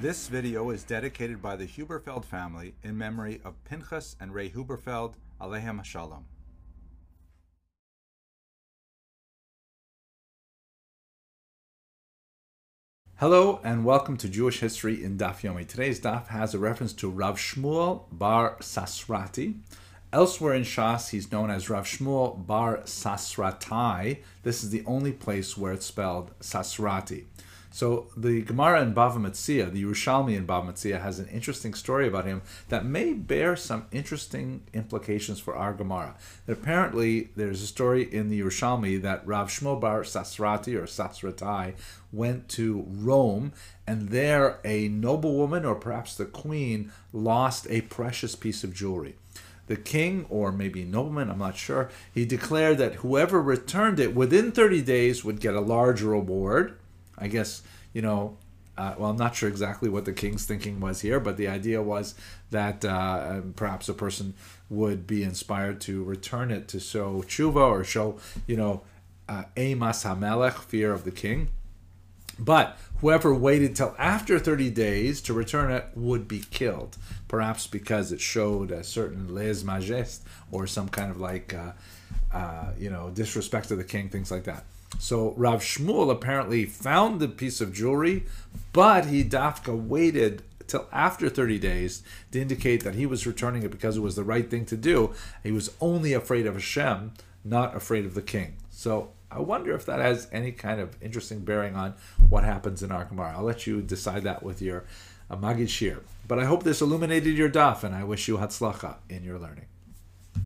This video is dedicated by the Huberfeld family in memory of Pinchas and Ray Huberfeld, Alehem Shalom. Hello and welcome to Jewish History in Daf Yomi. Today's Daf has a reference to Rav Shmuel Bar Sasrati. Elsewhere in Shas, he's known as Rav Shmuel Bar Sasratai. This is the only place where it's spelled Sasrati. So the Gemara in Bava Metzia, the Yerushalmi in Bava Metzia, has an interesting story about him that may bear some interesting implications for our Gemara. That apparently, there's a story in the Yerushalmi that Rav Shmuel Bar Sasrati or Sasratai went to Rome, and there a noblewoman or perhaps the queen lost a precious piece of jewelry the king, or maybe nobleman, I'm not sure, he declared that whoever returned it within 30 days would get a large reward. I guess, you know, uh, well, I'm not sure exactly what the king's thinking was here, but the idea was that uh, perhaps a person would be inspired to return it to show tshuva or show, you know, uh, hamelech, fear of the king. But whoever waited till after 30 days to return it would be killed, perhaps because it showed a certain les majestes or some kind of like, uh, uh, you know, disrespect to the king, things like that. So Rav Shmuel apparently found the piece of jewelry, but he dafka waited till after 30 days to indicate that he was returning it because it was the right thing to do. He was only afraid of Hashem, not afraid of the king. So I wonder if that has any kind of interesting bearing on what happens in our Gemara. I'll let you decide that with your uh, Maggid Shiur. But I hope this illuminated your daf, and I wish you Hatzlacha in your learning.